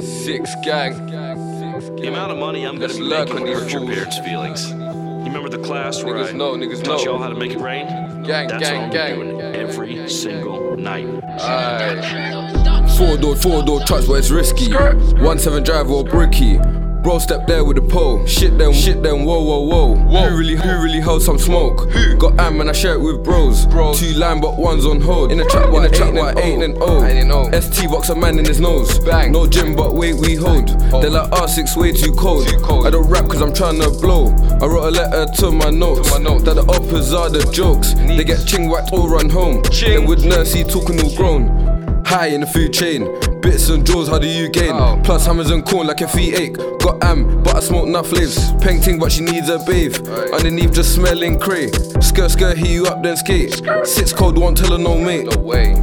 Six gang. The amount of money I'm gonna be making will hurt your parents' feelings. You remember the class where Niggas I know, niggas taught know. y'all how to make it rain? Gang, That's gang, what I'm gang. doing every single night. Four door, four door touch, but it's risky. One seven driver or bricky. Bro, step there with the pole. Shit them, shit them, whoa, whoa, whoa. Who really, who really held some smoke? Who? Got am and I share it with bros. Bros. Two line, but one's on hold. In the trap, in the trap, why ain't an oh. O? Ain't an O. ST box a man in his nose. Bang. No gym, but weight we hold. Hold. They're like ah, R6 way too cold. Too cold. I don't rap cause I'm trying to blow. I wrote a letter to my notes. To my notes. That the uppers are the jokes. They get ching whacked or run home. Ching. Then with nursey talking all grown. High in the food chain. Bits and jaws, how do you gain? Ow. Plus hammers and corn like a feet ache. Got am, but I smoke enough lives. Painting, but she needs a bathe. Right. Underneath just smelling cray. Skirt, skirt, heat you up, then skate. Six cold, won't tell her no mate. No way.